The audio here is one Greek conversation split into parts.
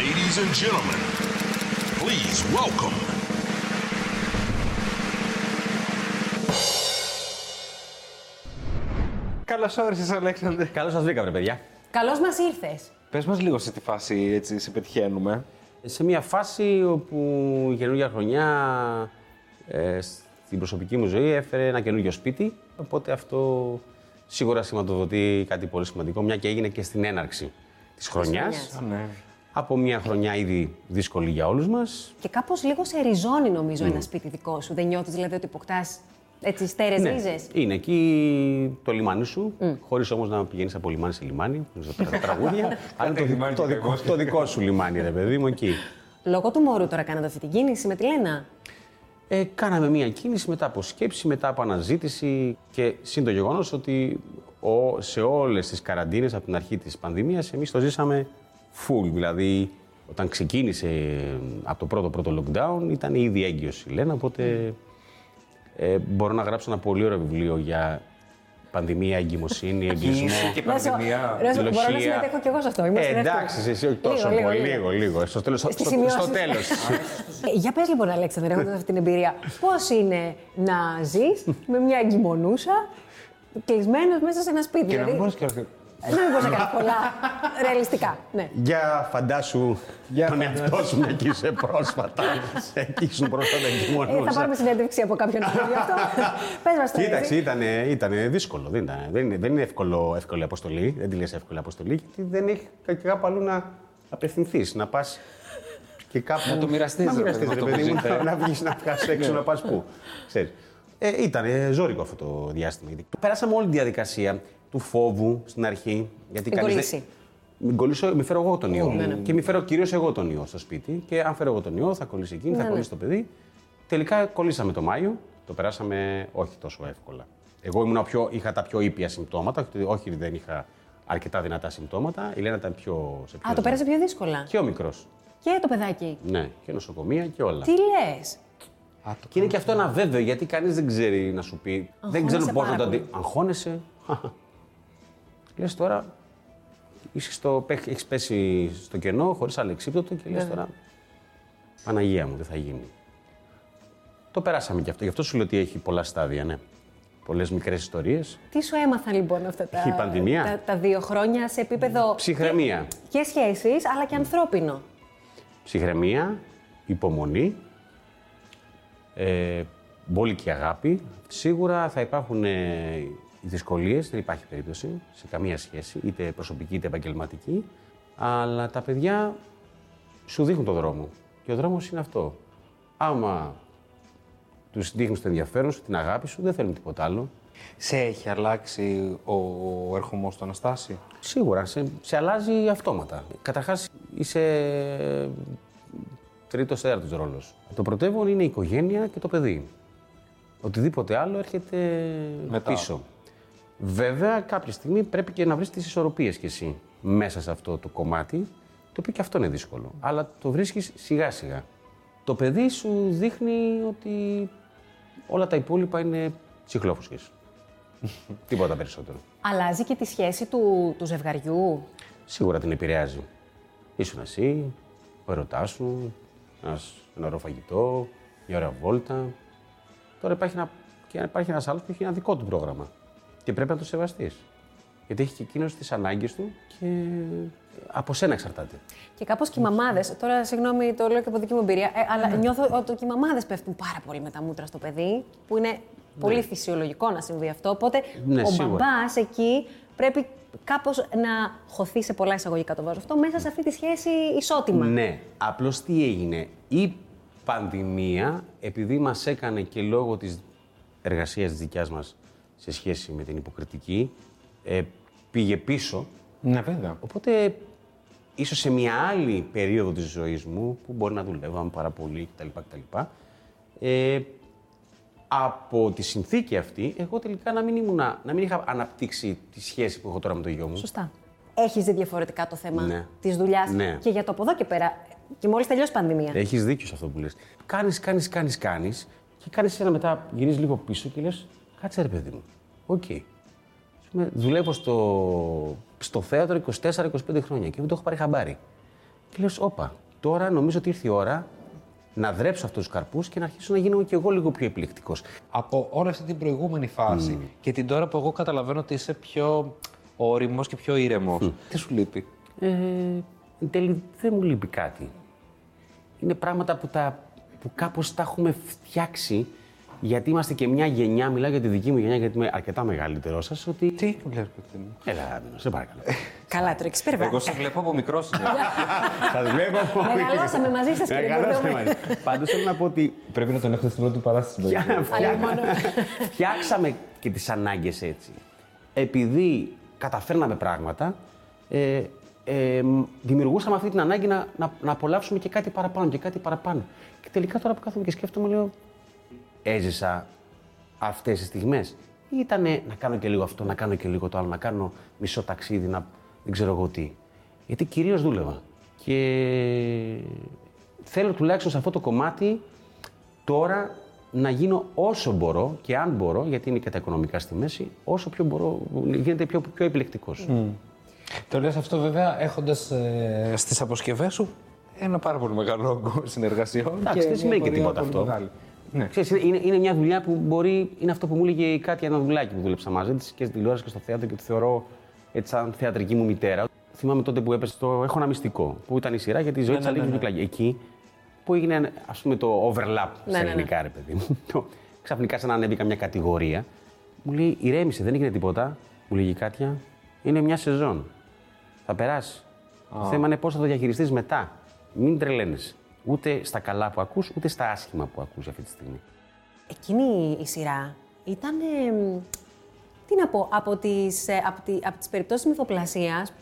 Ladies and gentlemen, please welcome. Καλώς όρισες, Αλέξανδρε. Καλώς σας βρήκα, βρε παιδιά. Καλώς μας ήρθες. Πες μας λίγο σε τι φάση έτσι σε πετυχαίνουμε. Σε μια φάση όπου η καινούργια χρονιά ε, στην προσωπική μου ζωή έφερε ένα καινούργιο σπίτι. Οπότε αυτό σίγουρα σηματοδοτεί κάτι πολύ σημαντικό, μια και έγινε και στην έναρξη της χρονιάς. χρονιάς. Ναι. Από μια χρονιά ήδη δύσκολη για όλους μας. Και κάπως λίγο σε ριζώνει, νομίζω, ένα σπίτι δικό σου. Δεν νιώθεις δηλαδή ότι αποκτάς έτσι στέρες Ναι, ρίζες; είναι εκεί το λιμάνι σου, χωρίς όμως να πηγαίνεις από λιμάνι σε λιμάνι, νομίζω τα τραγούδια. αλλά είναι το, δι- λιμάνι το, και δικό, κακός. το δικό σου λιμάνι, ρε παιδί μου, εκεί. Λόγω του μωρού τώρα κάνατε αυτή την κίνηση με τη Λένα; Ε, κάναμε μία κίνηση μετά από σκέψη, μετά από αναζήτηση και σύν το γεγονός ότι ο, σε όλες τις καραντίνες από την αρχή της πανδημίας εμείς το ζήσαμε full. Δηλαδή, όταν ξεκίνησε ε, από το πρώτο πρώτο lockdown, ήταν ήδη έγκυος η Λένα. Οπότε ε, μπορώ να γράψω ένα πολύ ωραίο βιβλίο για πανδημία, εγκυμοσύνη, εγγυισμό. και Να σου- πανδημία. να σου- Μπορώ να Λογία. συμμετέχω κι εγώ σε αυτό. Είμαι Ε, στην εντάξει, εύκολη. εσύ όχι τόσο Λίγο, πολύ, λίγο, λίγο, λίγο. Στο τέλος, στο, Στις στο, σημειώσεις. στο τέλος. Ε, Για πες λοιπόν, Αλέξανδρε, έχοντας αυτή την εμπειρία, πώς είναι να ζεις με μια εγκυμονούσα κλεισμένος μέσα σε ένα σπίτι. Και να μην δηλαδή, μπορεί και δεν μπορείς να κάνεις πολλά ρεαλιστικά. Ναι. Για φαντάσου Για τον εαυτό σου εκεί είσαι πρόσφατα. εκεί ήσουν πρόσφατα Ε, θα εγκυμονούσα. πάρουμε συνέντευξη από κάποιον άλλο γι' αυτό. Πες μας τώρα. Κοίταξε, εσύ. ήταν, ήτανε δύσκολο. Δεν, ήταν, δεν, είναι, δεν είναι εύκολο, εύκολη αποστολή. Δεν τη λες εύκολη αποστολή, γιατί δεν έχει και κάπου αλλού να απευθυνθείς. Να πας και κάπου. Να το μοιραστείς, Να ρε μοιραστείς, παιδί μου, ρε αυτό παιδί που μου, ζείτε. να βγεις να βγάλει έξω, να πας πού. Ξέρεις. Ε, ήταν ζώρικο αυτό το διάστημα. Γιατί πέρασαμε όλη τη διαδικασία του φόβου στην αρχή. Γιατί Μην κανείς δεν- κολλήσει. Μην κολλήσω, μη φέρω εγώ τον ιό. ναι, ναι. Και μη φέρω κυρίως εγώ τον ιό στο σπίτι. Και αν φέρω εγώ τον ιό, θα κολλήσει εκείνη, θα Ναι, ναι. κολλήσει το παιδί. Τελικά κολλήσαμε το Μάιο. Το περάσαμε όχι τόσο εύκολα. Εγώ ήμουν πιο, είχα τα πιο ήπια συμπτώματα. Όχι, όχι ότι δεν είχα αρκετά δυνατά συμπτώματα. Η Λένα ήταν πιο. Σε πιο Α, το πέρασε πιο δύσκολα. Και ο μικρός. Και το παιδάκι. Ναι, και νοσοκομεία και όλα. Τι λες; Και είναι και αυτό ένα βέβαιο, γιατί κανείς δεν ξέρει να σου πει. δεν Αγχώνεσαι ξέρουν πώ να πάρα το πολύ. αντί. Αγχώνεσαι. Λες τώρα. Είσαι στο, έχεις πέσει στο κενό χωρίς αλεξίπτωτο και λες τώρα. Παναγία μου, δεν θα γίνει. Το περάσαμε και αυτό. Γι' αυτό σου λέω ότι έχει πολλά στάδια, ναι. Πολλές μικρές ιστορίες. Τι σου έμαθα λοιπόν αυτά τα, Η πανδημία. τα, τα δύο χρόνια σε επίπεδο Ψυχραιμία. και, και σχέσεις αλλά και ανθρώπινο. Ψυχραιμία, υπομονή, ε, μπόλικη αγάπη. Σίγουρα θα υπάρχουν ε, οι δυσκολίες, δεν υπάρχει περίπτωση σε καμία σχέση, είτε προσωπική είτε επαγγελματική. Αλλά τα παιδιά σου δείχνουν το δρόμο. Και ο δρόμος είναι αυτό. Άμα τους δείχνεις το ενδιαφέρον σου, την αγάπη σου, δεν θέλουν τίποτα άλλο. Σε έχει αλλάξει ο ερχομό του Αναστάση; Σίγουρα, σε, σε αλλάζει αυτόματα. Καταρχάς, είσαι τρίτος, τέταρτος ρόλος. Το πρωτεύον είναι η οικογένεια και το παιδί. Οτιδήποτε άλλο έρχεται Μετά. πίσω. Βέβαια, κάποια στιγμή πρέπει και να βρεις τις ισορροπίες κι εσύ μέσα σε αυτό το κομμάτι, το οποίο και αυτό είναι δύσκολο. Αλλά το βρίσκεις σιγά σιγά. Το παιδί σου δείχνει ότι όλα τα υπόλοιπα είναι ψυχλόφουσκες. Τίποτα περισσότερο. Αλλάζει και τη σχέση του, του ζευγαριού; Σίγουρα την επηρεάζει. Ήσουν εσύ, ο ερωτάς σου, ένας, ένα ωραίο φαγητό, μια ωραία βόλτα. Τώρα υπάρχει, ένα, και υπάρχει ένας άλλος που έχει ένα δικό του πρόγραμμα. Και πρέπει να το σεβαστείς. Γιατί έχει και εκείνος τις ανάγκες του και από σένα εξαρτάται. Και κάπως και οι μαμάδες, τώρα συγγνώμη το λέω και από δική μου εμπειρία, ε, αλλά νιώθω ότι και οι μαμάδες πέφτουν πάρα πολύ με τα μούτρα στο παιδί, που είναι πολύ φυσιολογικό να συμβεί αυτό. Οπότε Ναι, ο σίγουρα. μπαμπάς εκεί πρέπει κάπως να χωθεί σε πολλά εισαγωγικά το βάζω αυτό, μέσα σε αυτή τη σχέση ισότιμα. Ναι, απλώς τι έγινε. Η πανδημία, επειδή μας έκανε και λόγω της εργασίας της δικιάς μας σε σχέση με την υποκριτική, ε, πήγε πίσω Ναι, βέβαια. Οπότε, ίσως σε μια άλλη περίοδο της ζωής μου, που μπορεί να δουλεύαμε πάρα πολύ κτλ. κτλ ε, από τη συνθήκη αυτή, εγώ τελικά να μην, ήμουνα, να μην είχα αναπτύξει τη σχέση που έχω τώρα με το γιο μου. Σωστά. Έχεις δει διαφορετικά το θέμα Ναι. της δουλειάς Ναι. και για το από εδώ και πέρα. Και μόλις τελειώσει η πανδημία. Έχεις δίκιο σε αυτό που λες. Κάνεις, κάνεις, κάνεις, κάνεις και κάνεις ένα μετά, γυρίζεις λίγο πίσω και λες, κάτσε ρε παιδί μου, οκ. Ας πούμε, Δουλεύω στο, στο θέατρο 24-25 χρόνια και δεν το έχω πάρει χαμπάρι. Και λέω, όπα, τώρα νομίζω ότι ήρθε η ώρα να δρέψω αυτούς τους καρπούς και να αρχίσω να γίνω κι εγώ λίγο πιο επιλεκτικός. Από όλη αυτή την προηγούμενη φάση και την τώρα που εγώ καταλαβαίνω ότι είσαι πιο όριμος και πιο ήρεμος. Τι σου λείπει; Ε, εν τέλει δεν μου λείπει κάτι. Είναι πράγματα που, τα, που κάπως τα έχουμε φτιάξει γιατί είμαστε και μια γενιά, μιλάω για τη δική μου γενιά γιατί είμαι αρκετά μεγαλύτερό σας. Ότι... Τι μου λες, παιδί μου. Έλα, σε παρακαλώ. Καλά, τώρα έχεις υπερβάλλει. Εγώ σε βλέπω από μικρός Σα βλέπω από Μεγαλώσαμε μαζί σας, κύριε Μπουρδούμη. Πάντως θέλω να πω ότι Πρέπει να τον έχετε στην πρώτη παράσταση. φτιάξαμε και τις ανάγκες έτσι. Επειδή καταφέρναμε πράγματα, ε, ε, μ, δημιουργούσαμε αυτή την ανάγκη να, να, να απολαύσουμε και κάτι παραπάνω και κάτι παραπάνω. Και τελικά τώρα που κάθομαι και σκέφτομαι, λέω, έζησα αυτές τις στιγμές. Ή ήτανε να κάνω και λίγο αυτό, να κάνω και λίγο το άλλο, να κάνω μισό ταξίδι, να δεν ξέρω εγώ τι. Γιατί κυρίως δούλευα. Και θέλω τουλάχιστον σε αυτό το κομμάτι τώρα να γίνω όσο μπορώ και αν μπορώ, γιατί είναι και τα οικονομικά στη μέση, όσο πιο μπορώ, γίνεται πιο, πιο επιλεκτικός. Το λες αυτό βέβαια έχοντας ε, στις αποσκευές σου ένα πάρα πολύ μεγάλο όγκο συνεργασιών. Εντάξει, δεν μια σημαίνει και πορεία τίποτα πολύ αυτό. μεγάλη. Ναι. Ξέρεις, είναι- είναι, είναι μια δουλειά που μπορεί, είναι αυτό που μου έλεγε η Κάτια ένα δουλάκι που δούλεψα μαζί της και στην τηλεόραση και στο θέατρο και τη θεωρώ έτσι σαν θεατρική μου μητέρα. Θυμάμαι τότε που έπεσε το Έχω ένα μυστικό, που ήταν η σειρά για τη ζωή Ναι, της ναι, Αλίκης ναι, ναι. Μικλάκη. Εκεί που έγινε ας πούμε το overlap Ναι, στα ναι, ναι. ελληνικά, ρε παιδί μου. Το- Ξαφνικά σαν να ανέβηκα μια κατηγορία. Μου λέει ηρέμησε, δεν έγινε τίποτα. Μου λέει η Κάτια, είναι μια σεζόν. Θα περάσει. Το θέμα είναι πώς θα το διαχειριστείς μετά. Μην τρελαίνεσαι. Ούτε στα καλά που ακούς, ούτε στα άσχημα που ακούς αυτή τη στιγμή. Εκείνη η σειρά ήταν. ε, τι να πω, από τις, ε, από, τη, από τις περιπτώσεις μυθοπλασίας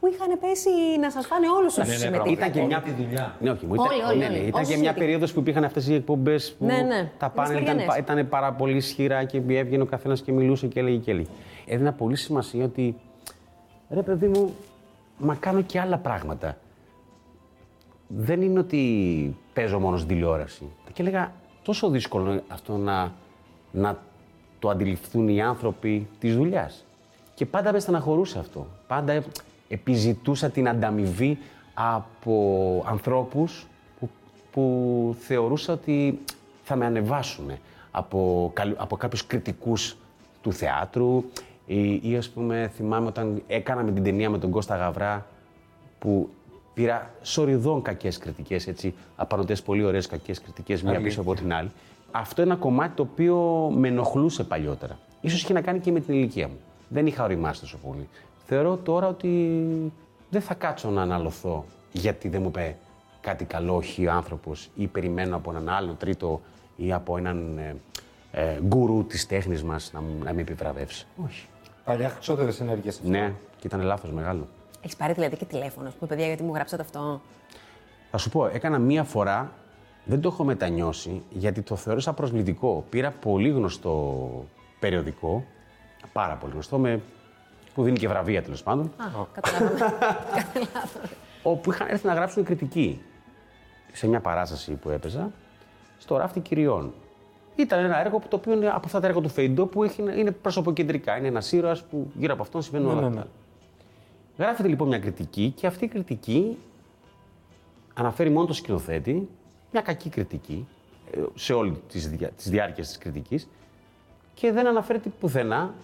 που είχαν πέσει να σας φάνε όλους όσους ναι, συμμετείχαν. Ήταν και μια. τη δουλειά. Ναι, όχι, μου Όλοι, ήταν, όλοι, ναι, όλοι. ναι, ήταν Όσοι και μια συμμετείχαν. περίοδος που υπήρχαν αυτές οι εκπομπές που Ναι, ναι. τα πάνελ ήταν, Χριστουγεννές. ήταν πάρα πολύ ισχυρά και έβγαινε ο καθένας και μιλούσε και έλεγε και έλεγε. Έδινα πολύ σημασία ότι ρε παιδί μου, μα κάνω και άλλα πράγματα. Δεν είναι ότι παίζω μόνο στην τηλεόραση. Και έλεγα τόσο δύσκολο είναι αυτό να, να το αντιληφθούν οι άνθρωποι της δουλειάς. Και πάντα με στεναχωρούσε αυτό. Πάντα ε- επιζητούσα την ανταμοιβή από ανθρώπους που, που θεωρούσα ότι θα με ανεβάσουν από, καλ- από κάποιους κριτικούς του θεάτρου ή, ή ας πούμε θυμάμαι όταν έκαναμε την ταινία με τον Κώστα Γαβρά που πήρα σοριδών κακές κριτικές, έτσι, απανωτές πολύ ωραίες κακές κριτικές, μία πίσω από την άλλη. Αυτό είναι ένα κομμάτι το οποίο με ενοχλούσε παλιότερα. Ίσως είχε να κάνει και με την ηλικία μου. Δεν είχα οριμάσει τόσο πολύ. Θεωρώ τώρα ότι δεν θα κάτσω να αναλωθώ γιατί δεν μου είπε κάτι καλό όχι ο άνθρωπος ή περιμένω από έναν άλλο τρίτο ή από έναν ε, ε, γκουρού της τέχνης μας να, μου- να με επιβραβεύσει. Όχι. Παλιά χρυσότερε ενέργειες. Ναι, και ήταν λάθος μεγάλο. Έχεις πάρει δηλαδή και τηλέφωνο, ας πούμε, παιδιά, γιατί μου γράψατε αυτό; Θα σου πω, έκανα μία φορά, δεν το έχω μετανιώσει, γιατί το θεώρησα προσβλητικό. Πήρα πολύ γνωστό περιοδικό, πάρα πολύ γνωστό, με, που δίνει και βραβεία τέλος πάντων, Α, καταλάβαμε. όπου είχαν έρθει να γράψουν κριτική σε μια παράσταση που έπαιζα, στο ράφτη κυριών. Ήταν ένα έργο που το οποίο είναι από αυτά τα έργα του Φεϊντό που έχει, είναι προσωποκεντρικά. Είναι ένας ήρωας που γύρω από αυτόν συμβαίνουν όλα αυτά. Γράφεται λοιπόν μια κριτική και αυτή η κριτική αναφέρει μόνο το σκηνοθέτη, μια κακή κριτική ε, σε όλη τις, δια, τις διάρκειες της κριτικής και δεν αναφέρεται πουθενά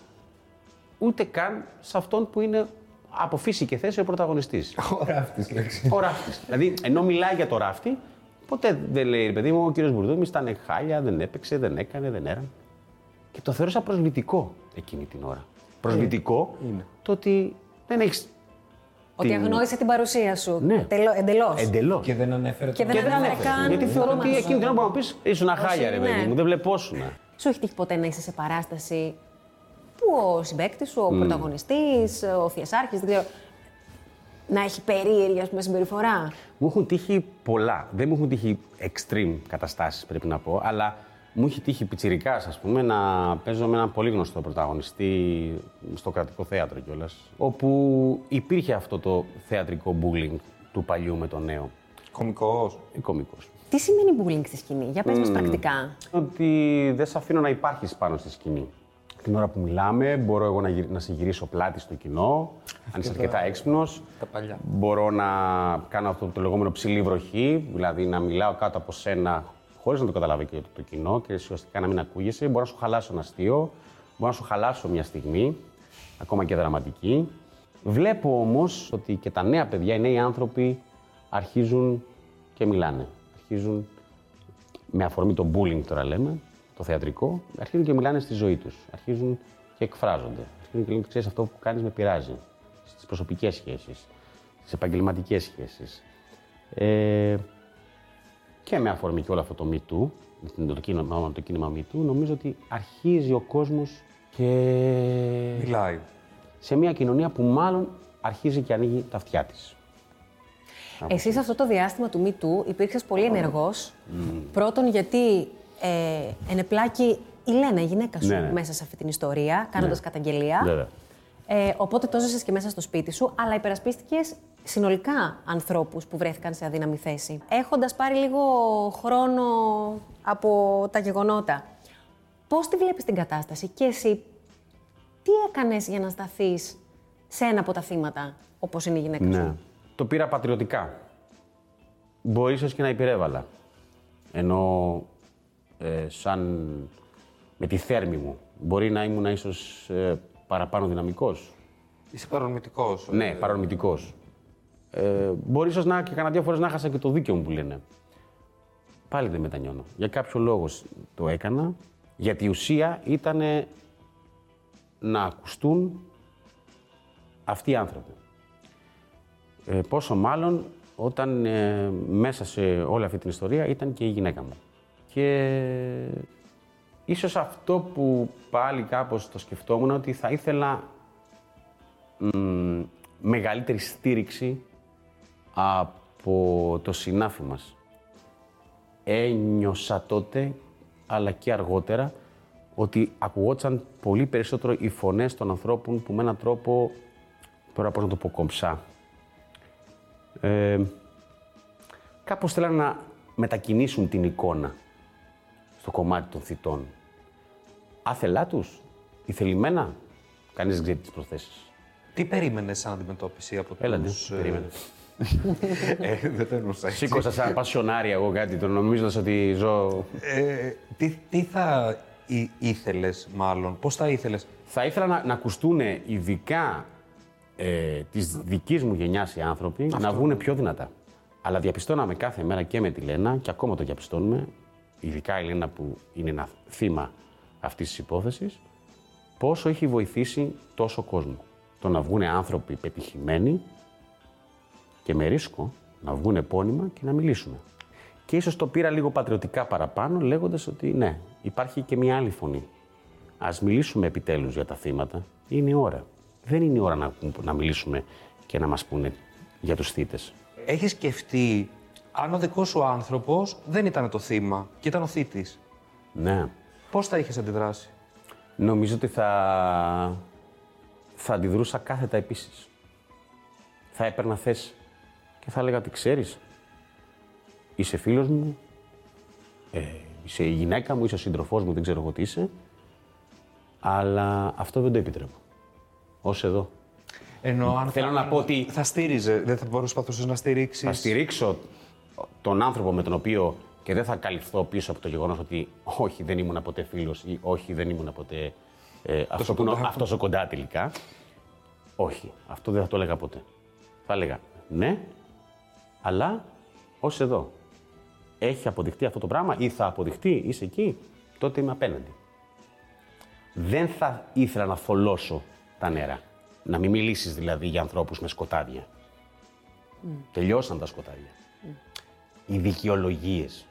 ούτε καν σε αυτόν που είναι από φύση και θέση ο πρωταγωνιστής. Ωραία αυτή λέξη. Ο ράφτης. δηλαδή, ενώ μιλάει για το ράφτη, ποτέ δεν λέει, ρε παιδί μου, ο κύριος Μπουρδούμης ήταν χάλια, δεν έπαιξε, δεν έκανε, δεν έραν. Και το θεώρησα προσβλητικό εκείνη την ώρα. Προσβλητικό το ότι δεν έχεις ότι την- αγνόησε την παρουσία σου. Ναι. Τελο, εντελώς. εντελώς. Και δεν ανέφερε Και το δεν Και δεν ανέφερε ανέφερε. καν Γιατί θεωρώ όνομα ότι σου. εκείνη την ώρα που μου πει ήσουν χάλια, ρε ναι. παιδί μου, δεν βλεπόσουν. Σου έχει τύχει ποτέ να είσαι σε παράσταση που ο συμπέκτη σου, ο Mm. πρωταγωνιστής, ο θειασάρχης, δεν ξέρω, να έχει περίεργη ας πούμε, συμπεριφορά; Μου έχουν τύχει πολλά. Δεν μου έχουν τύχει extreme καταστάσεις, πρέπει να πω, αλλά μου έχει τύχει πιτσιρικάς, ας πούμε, να παίζω με έναν πολύ γνωστό πρωταγωνιστή στο κρατικό θέατρο κιόλας. Όπου υπήρχε αυτό το θεατρικό bullying του παλιού με το νέο. Κομικό. Κομικός. Τι σημαίνει bullying στη σκηνή, για πες μας πρακτικά. Ότι δεν σε αφήνω να υπάρχεις πάνω στη σκηνή. την ώρα που μιλάμε, μπορώ εγώ να, γυρι- να σε γυρίσω πλάτη στο κοινό, αν είσαι αρκετά έξυπνος. Τα παλιά. Μπορώ να κάνω αυτό το λεγόμενο ψηλή βροχή, δηλαδή να μιλάω κάτω από σένα χωρίς να το καταλάβει και το, το κοινό και ουσιαστικά να μην ακούγεσαι. Μπορώ να σου χαλάσω ένα αστείο, μπορώ να σου χαλάσω μια στιγμή, ακόμα και δραματική. Βλέπω όμως ότι και τα νέα παιδιά, οι νέοι άνθρωποι αρχίζουν και μιλάνε. Αρχίζουν με αφορμή το bullying τώρα λέμε, το θεατρικό, αρχίζουν και μιλάνε στη ζωή τους. Αρχίζουν και εκφράζονται. Αρχίζουν και λένε, ξέρεις, αυτό που κάνεις με πειράζει. Στις προσωπικές σχέσεις, στις επαγγελματικές σχέσεις. Ε, και με αφορμή και όλο αυτό το Me Too, το, το, κίνημα, το κίνημα Me Too, νομίζω ότι αρχίζει ο κόσμος και Μιλάει. σε μια κοινωνία που μάλλον αρχίζει και ανοίγει τα αυτιά της. Εσύ σε αυτό το διάστημα του MeToo υπήρξες πολύ ενεργός. Πρώτον γιατί ε, ενεπλάκη η Λένα, η γυναίκα σου, Ναι, ναι. μέσα σε αυτή την ιστορία, κάνοντας καταγγελία. Βέβαια. Ε, οπότε το ζούσες και μέσα στο σπίτι σου, αλλά υπερασπίστηκες συνολικά ανθρώπους που βρέθηκαν σε αδύναμη θέση. Έχοντας πάρει λίγο χρόνο από τα γεγονότα, πώς τη βλέπεις την κατάσταση και εσύ τι έκανες για να σταθείς σε ένα από τα θύματα, όπως είναι η γυναίκα Ναι. σου; Το πήρα πατριωτικά. Μπορεί ίσως και να υπηρέβαλα. Ενώ ε, σαν με τη θέρμη μου μπορεί να ήμουν ίσως ε, παραπάνω δυναμικός. Είσαι παρορμητικό. Ναι, παρορμητικός. Ε, μπορείς ίσως να και κανένα δύο φορές να χάσα και το δίκαιο μου που λένε. Πάλι δεν μετανιώνω. Για κάποιο λόγο το έκανα. Γιατί η ουσία ήταν να ακουστούν αυτοί οι άνθρωποι. Ε, πόσο μάλλον όταν ε, μέσα σε όλη αυτή την ιστορία ήταν και η γυναίκα μου. Και ίσως αυτό που πάλι κάπως το σκεφτόμουν ότι θα ήθελα μ, μεγαλύτερη στήριξη από το συνάφι μας. Ένιωσα τότε, αλλά και αργότερα, ότι ακουγόταν πολύ περισσότερο οι φωνές των ανθρώπων που με έναν τρόπο, τώρα πώς να το πω κομψά, ε, κάπως θέλαν να μετακινήσουν την εικόνα στο κομμάτι των θητών. Άθελά τους, ηθελημένα, κανείς δεν ξέρει τις προθέσεις. Τι περίμενες σαν αντιμετώπιση από Έλα, ναι, τους... ε, περίμενε. Ε, δεν το εννοούσα έτσι. Σήκωσα σαν πασιονάρια εγώ κάτι, το νομίζοντας ότι ζω... Ε, τι, τι θα ή, ήθελες μάλλον, πώς θα ήθελες; Θα ήθελα να, να ακουστούν ειδικά ε, της δικής μου γενιάς οι άνθρωποι να βγουν πιο δυνατά. Αλλά διαπιστώναμε κάθε μέρα και με τη Λένα και ακόμα το διαπιστώνουμε, ειδικά η Λένα που είναι ένα θύμα αυτής της υπόθεσης, πόσο έχει βοηθήσει τόσο κόσμο. Το να βγουν άνθρωποι πετυχημένοι και με ρίσκο να βγουν επώνυμα και να μιλήσουμε. Και ίσως το πήρα λίγο πατριωτικά παραπάνω, λέγοντας ότι ναι, υπάρχει και μια άλλη φωνή. Ας μιλήσουμε επιτέλους για τα θύματα. Είναι η ώρα. Δεν είναι η ώρα να, να μιλήσουμε και να μας πούνε για τους θύτες. Έχεις σκεφτεί αν ο δικός σου άνθρωπος δεν ήταν το θύμα και ήταν ο θήτης. Ναι. Πώς θα είχες αντιδράσει; Νομίζω ότι θα, θα αντιδρούσα κάθετα επίσης. Θα έπαιρνα θέση και θα έλεγα τι ξέρεις. Είσαι φίλος μου, ε, είσαι η γυναίκα μου, είσαι ο σύντροφός μου, δεν ξέρω εγώ τι είσαι. Αλλά αυτό δεν το επιτρέπω. Ως εδώ. Ενώ αν Θέλω θα, να πω ότι- Θα στήριζε, δεν θα προσπαθούσε να στηρίξεις. Θα στηρίξω τον άνθρωπο με τον οποίο και δεν θα καλυφθώ πίσω από το γεγονός ότι όχι, δεν ήμουν ποτέ φίλος ή όχι, δεν ήμουν ποτέ ε, αυτός που είναι κοντά. αυτός ο κοντά τελικά. Όχι, αυτό δεν θα το έλεγα ποτέ. Θα έλεγα ναι, αλλά ως εδώ. Έχει αποδειχτεί αυτό το πράγμα ή θα αποδειχτεί, είσαι εκεί, τότε είμαι απέναντι. Δεν θα ήθελα να θολώσω τα νερά. Να μην μιλήσεις δηλαδή για ανθρώπους με σκοτάδια. Τελειώσαν τα σκοτάδια. Οι δικαιολογίες.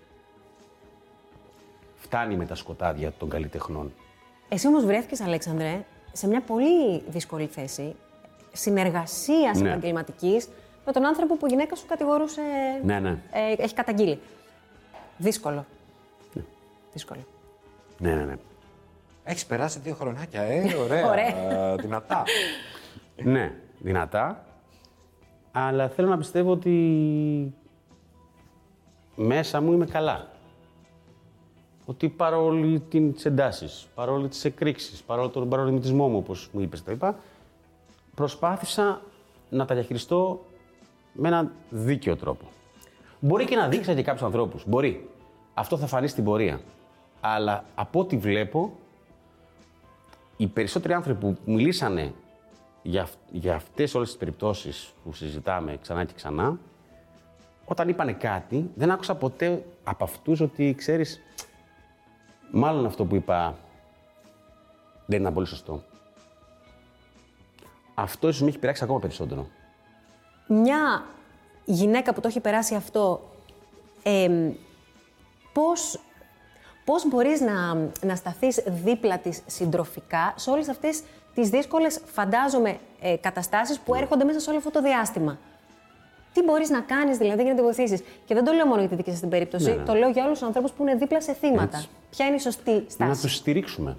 Φτάνει με τα σκοτάδια των καλλιτεχνών. Εσύ όμως βρέθηκες, Αλέξανδρε, σε μια πολύ δύσκολη θέση συνεργασίας Ναι. επαγγελματικής με τον άνθρωπο που η γυναίκα σου κατηγορούσε. Ναι, ναι. ε, έχει καταγγείλει. Δύσκολο. Δύσκολο. Ναι, ναι, ναι. Έχεις περάσει δύο χρονάκια, ε, ωραία, Ωραία. δυνατά. ναι, δυνατά. Αλλά θέλω να πιστεύω ότι μέσα μου είμαι καλά. ότι παρόλο τις εντάσεις, παρόλο τις εκρήξεις, παρόλο τον παρορμητισμό μου, όπως μου είπες, τα είπα, προσπάθησα να τα διαχειριστώ με έναν δίκαιο τρόπο. Μπορεί και να δείξα και κάποιους ανθρώπους. Μπορεί. Αυτό θα φανεί στην πορεία. Αλλά από ό,τι βλέπω, οι περισσότεροι άνθρωποι που μιλήσανε για, αυ- για αυτές όλες τις περιπτώσεις που συζητάμε ξανά και ξανά, όταν είπανε κάτι, δεν άκουσα ποτέ από αυτούς ότι, ξέρεις, μάλλον αυτό που είπα δεν ήταν πολύ σωστό. Αυτό ίσως με έχει πειράξει ακόμα περισσότερο. Μια γυναίκα που το έχει περάσει αυτό, εμ, πώς, πώς μπορείς να, να σταθείς δίπλα της συντροφικά σε όλες αυτές τις δύσκολες, φαντάζομαι, ε, καταστάσεις που έρχονται μέσα σε όλο αυτό το διάστημα; Τι μπορείς να κάνεις δηλαδή για να τη βοηθήσεις; Και δεν το λέω μόνο για τη δική σας την περίπτωση, Ναι, ναι. το λέω για όλους τους ανθρώπους που είναι δίπλα σε θύματα. Έτσι. Ποια είναι η σωστή στάση; Να τους στηρίξουμε.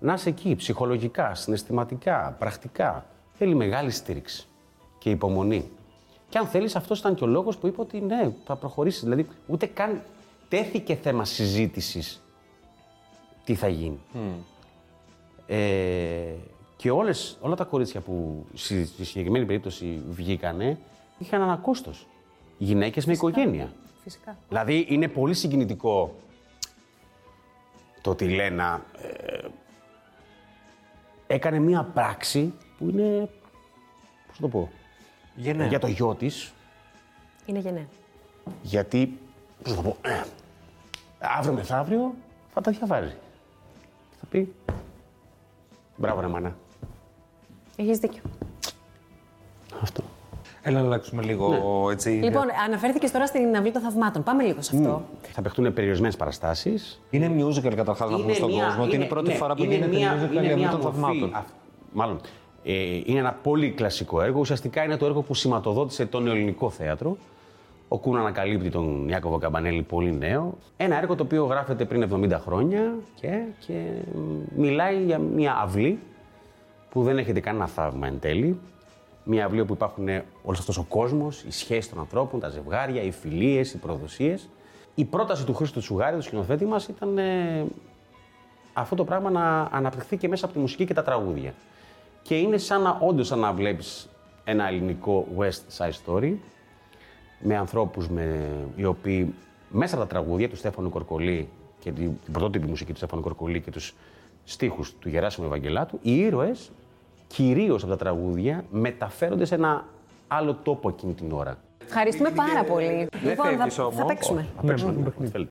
Να είσαι εκεί, ψυχολογικά, συναισθηματικά, πρακτικά. Θέλει μεγάλη στήριξη και υπομονή. Και αν θέλεις, αυτός ήταν και ο λόγος που είπα ότι ναι, θα προχωρήσεις. Δηλαδή, ούτε καν τέθηκε θέμα συζήτησης τι θα γίνει. Ε, και όλες, όλα τα κορίτσια που στη στη συγκεκριμένη περίπτωση βγήκανε, είχαν ένα κόστος. Γυναίκες με οικογένεια. Φυσικά. Δηλαδή είναι πολύ συγκινητικό το ότι η Λένα ε, έκανε μία πράξη που είναι, πώς να το πω, Γενναία. για το γιο της, Είναι γενναία. γιατί, πώς να το πω, ε, αύριο μεθαύριο θα τα διαβάζει. Θα πει, μπράβο ρε μάνα. Έχεις δίκιο. Αυτό. Έλα να αλλάξουμε λίγο Ναι. έτσι. Λοιπόν, αναφέρθηκες τώρα στην αυλή των θαυμάτων. Πάμε λίγο σε αυτό. Θα παιχτούν περιορισμένες παραστάσεις. Είναι musical καταρχάς να πούμε στον κόσμο ότι είναι η πρώτη ναι, φορά που είναι γίνεται μια- musical είναι η Αυλή μια των μορφή Θαυμάτων. αυ- Μάλλον, ε, είναι ένα πολύ κλασικό έργο. Ουσιαστικά είναι το έργο που σηματοδότησε το νεοελληνικό θέατρο. Ο Κούν ανακαλύπτει τον Ιάκωβο Καμπανέλη πολύ νέο. Ένα έργο το οποίο γράφεται πριν 70 χρόνια και, και μ, μιλάει για μια αυλή που δεν έχετε κανένα θαύμα εν τέλει. Μια αυλή όπου υπάρχουν όλος αυτός ο κόσμος, οι σχέσεις των ανθρώπων, τα ζευγάρια, οι φιλίες, οι προδοσίες. Η πρόταση του Χρήστου Τσουγάρη, του σκηνοθέτη μας, ήταν ε, αυτό το πράγμα να αναπτυχθεί και μέσα από τη μουσική και τα τραγούδια. Και είναι σαν να, όντως σαν να βλέπεις ένα ελληνικό West Side Story με ανθρώπους με, οι οποίοι μέσα από τα τραγούδια του Στέφανου Κορκολί και την, την πρωτότυπη μουσική του Στέφανου Κορκολί και τους στίχους του Γεράσιμου Ευαγγελάτου, οι ήρωες κυρίως από τα τραγούδια μεταφέρονται σε ένα άλλο τόπο εκείνη την ώρα. Ευχαριστούμε πάρα πολύ. Λοιπόν, θα, φεύγεις θα όμως. παίξουμε. Θα παίξουμε ένα παιχνίδι. Θέλετε.